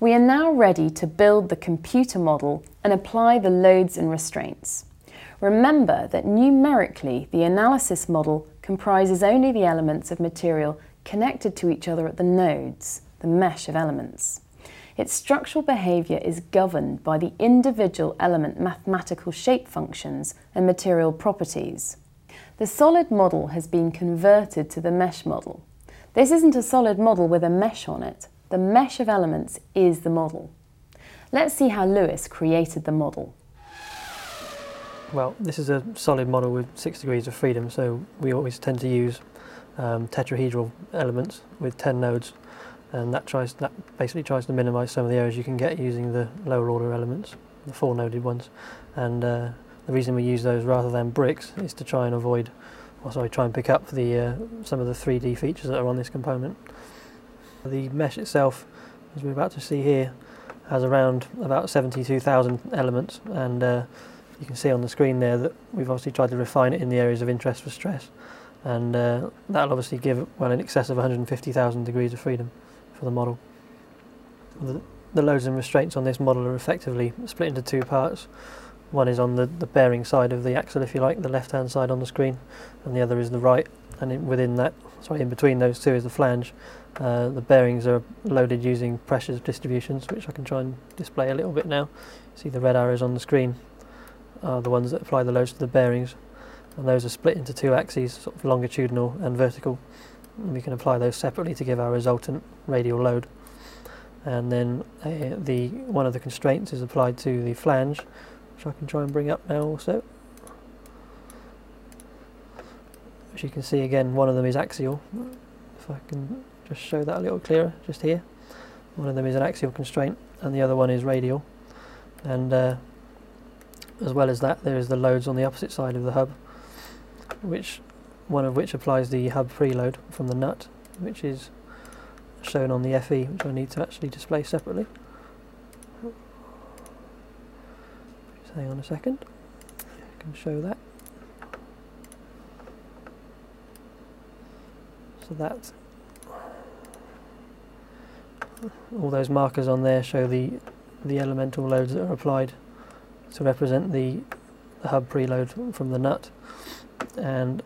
We are now ready to build the computer model and apply the loads and restraints. Remember that numerically the analysis model comprises only the elements of material connected to each other at the nodes, the mesh of elements. Its structural behaviour is governed by the individual element mathematical shape functions and material properties. The solid model has been converted to the mesh model. This isn't a solid model with a mesh on it, the mesh of elements is the model. Let's see how Lewis created the model. Well, this is a solid model with six degrees of freedom, so we always tend to use um, tetrahedral elements with 10 nodes, and that tries that basically tries to minimise some of the errors you can get using the lower order elements, the four noded ones. And uh, the reason we use those rather than bricks is to try and avoid, or sorry, try and pick up the uh, some of the 3D features that are on this component. The mesh itself, as we're about to see here, has around about 72,000 elements and uh, you can see on the screen there that we've obviously tried to refine it in the areas of interest for stress and uh, that'll obviously give well in excess of 150,000 degrees of freedom for the model. The, the loads and restraints on this model are effectively split into two parts. One is on the, the bearing side of the axle if you like, the left hand side on the screen and the other is the right and in, within that, sorry in between those two is the flange uh, the bearings are loaded using pressure distributions, which I can try and display a little bit now. See the red arrows on the screen are the ones that apply the loads to the bearings, and those are split into two axes, sort of longitudinal and vertical. And we can apply those separately to give our resultant radial load. And then uh, the one of the constraints is applied to the flange, which I can try and bring up now also. As you can see again, one of them is axial. If I can just show that a little clearer just here. One of them is an axial constraint and the other one is radial. And uh, as well as that there is the loads on the opposite side of the hub, which one of which applies the hub preload from the nut, which is shown on the FE, which I need to actually display separately. Just hang on a second, I can show that. So that. All those markers on there show the the elemental loads that are applied to represent the, the hub preload from the nut. And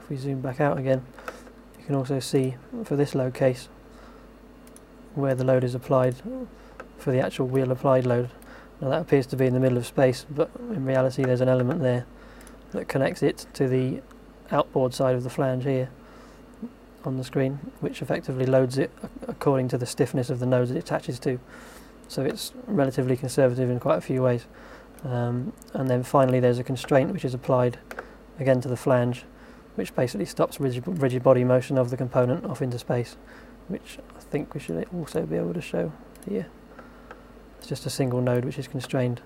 if we zoom back out again you can also see for this load case where the load is applied for the actual wheel applied load. Now that appears to be in the middle of space but in reality there's an element there that connects it to the outboard side of the flange here on the screen, which effectively loads it according to the stiffness of the nodes it attaches to. So it's relatively conservative in quite a few ways. Um, and then finally there's a constraint which is applied again to the flange, which basically stops rigid, rigid body motion of the component off into space, which I think we should also be able to show here. It's just a single node which is constrained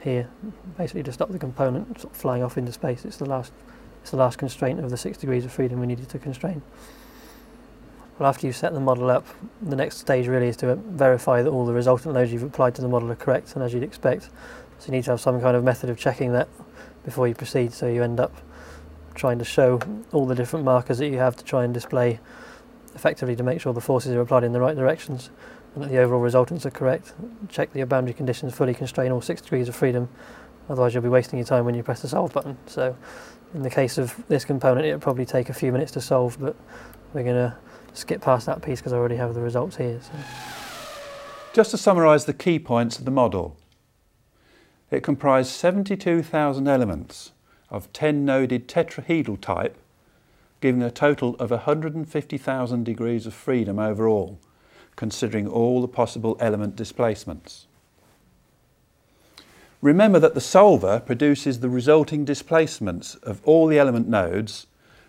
here, basically to stop the component sort of flying off into space. It's the last, it's the last constraint of the six degrees of freedom we needed to constrain. Well, after you've set the model up, the next stage really is to verify that all the resultant loads you've applied to the model are correct and as you'd expect. So you need to have some kind of method of checking that before you proceed so you end up trying to show all the different markers that you have to try and display effectively to make sure the forces are applied in the right directions and that the overall resultants are correct. Check that your boundary conditions fully constrain all six degrees of freedom, otherwise you'll be wasting your time when you press the solve button. So in the case of this component it'll probably take a few minutes to solve but we're going to skip past that piece because I already have the results here. So. Just to summarise the key points of the model. It comprised 72,000 elements of 10-noded tetrahedral type, giving a total of 150,000 degrees of freedom overall, considering all the possible element displacements. Remember that the solver produces the resulting displacements of all the element nodes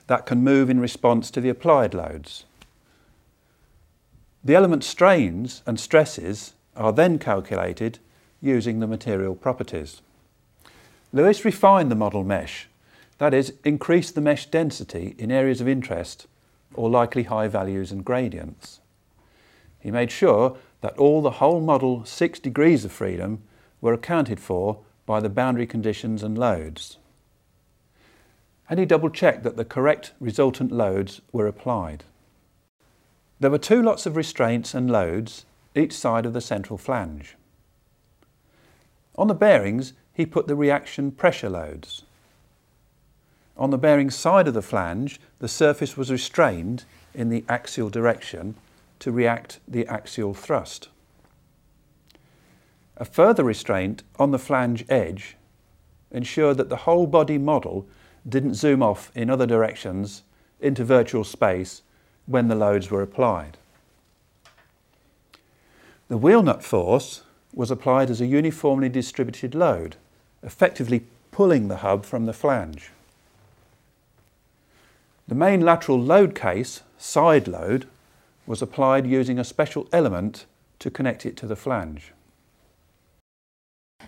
that can move in response to the applied loads. The element strains and stresses are then calculated using the material properties. Lewis refined the model mesh, that is, increased the mesh density in areas of interest or likely high values and gradients. He made sure that all the whole model six degrees of freedom were accounted for by the boundary conditions and loads. And he double checked that the correct resultant loads were applied. There were two lots of restraints and loads each side of the central flange. On the bearings, he put the reaction pressure loads. On the bearing side of the flange, the surface was restrained in the axial direction to react the axial thrust. A further restraint on the flange edge ensured that the whole body model didn't zoom off in other directions into virtual space when the loads were applied. The wheel nut force was applied as a uniformly distributed load, effectively pulling the hub from the flange. The main lateral load case, side load, was applied using a special element to connect it to the flange.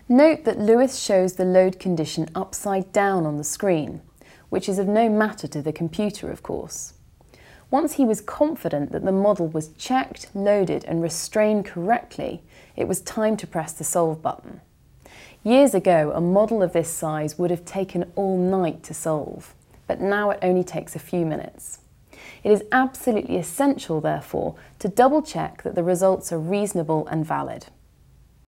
Note that Lewis shows the load condition upside down on the screen, which is of no matter to the computer, of course. Once he was confident that the model was checked, loaded and restrained correctly, it was time to press the solve button. Years ago, a model of this size would have taken all night to solve, but now it only takes a few minutes. It is absolutely essential, therefore, to double check that the results are reasonable and valid.